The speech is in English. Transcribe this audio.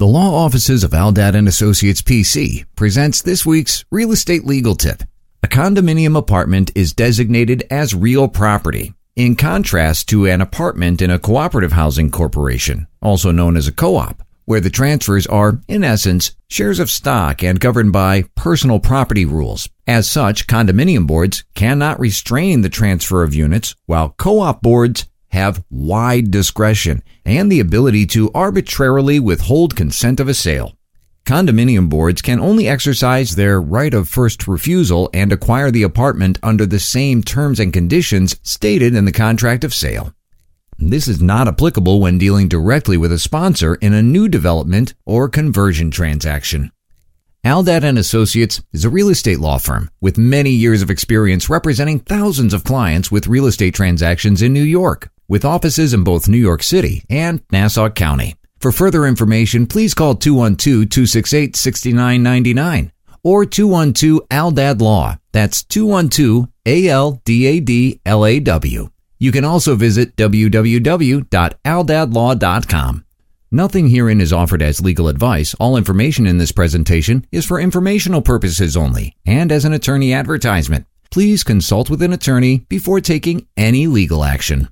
The law offices of Aldad and Associates PC presents this week's real estate legal tip. A condominium apartment is designated as real property, in contrast to an apartment in a cooperative housing corporation, also known as a co-op, where the transfers are, in essence, shares of stock and governed by personal property rules. As such, condominium boards cannot restrain the transfer of units, while co-op boards have wide discretion and the ability to arbitrarily withhold consent of a sale. Condominium boards can only exercise their right of first refusal and acquire the apartment under the same terms and conditions stated in the contract of sale. This is not applicable when dealing directly with a sponsor in a new development or conversion transaction. Aldad and Associates is a real estate law firm with many years of experience representing thousands of clients with real estate transactions in New York with offices in both New York City and Nassau County. For further information, please call 212-268-6999 or 212-ALDAD Law. That's 212-ALDAD-LAW. You can also visit www.aldadlaw.com. Nothing herein is offered as legal advice. All information in this presentation is for informational purposes only and as an attorney advertisement. Please consult with an attorney before taking any legal action.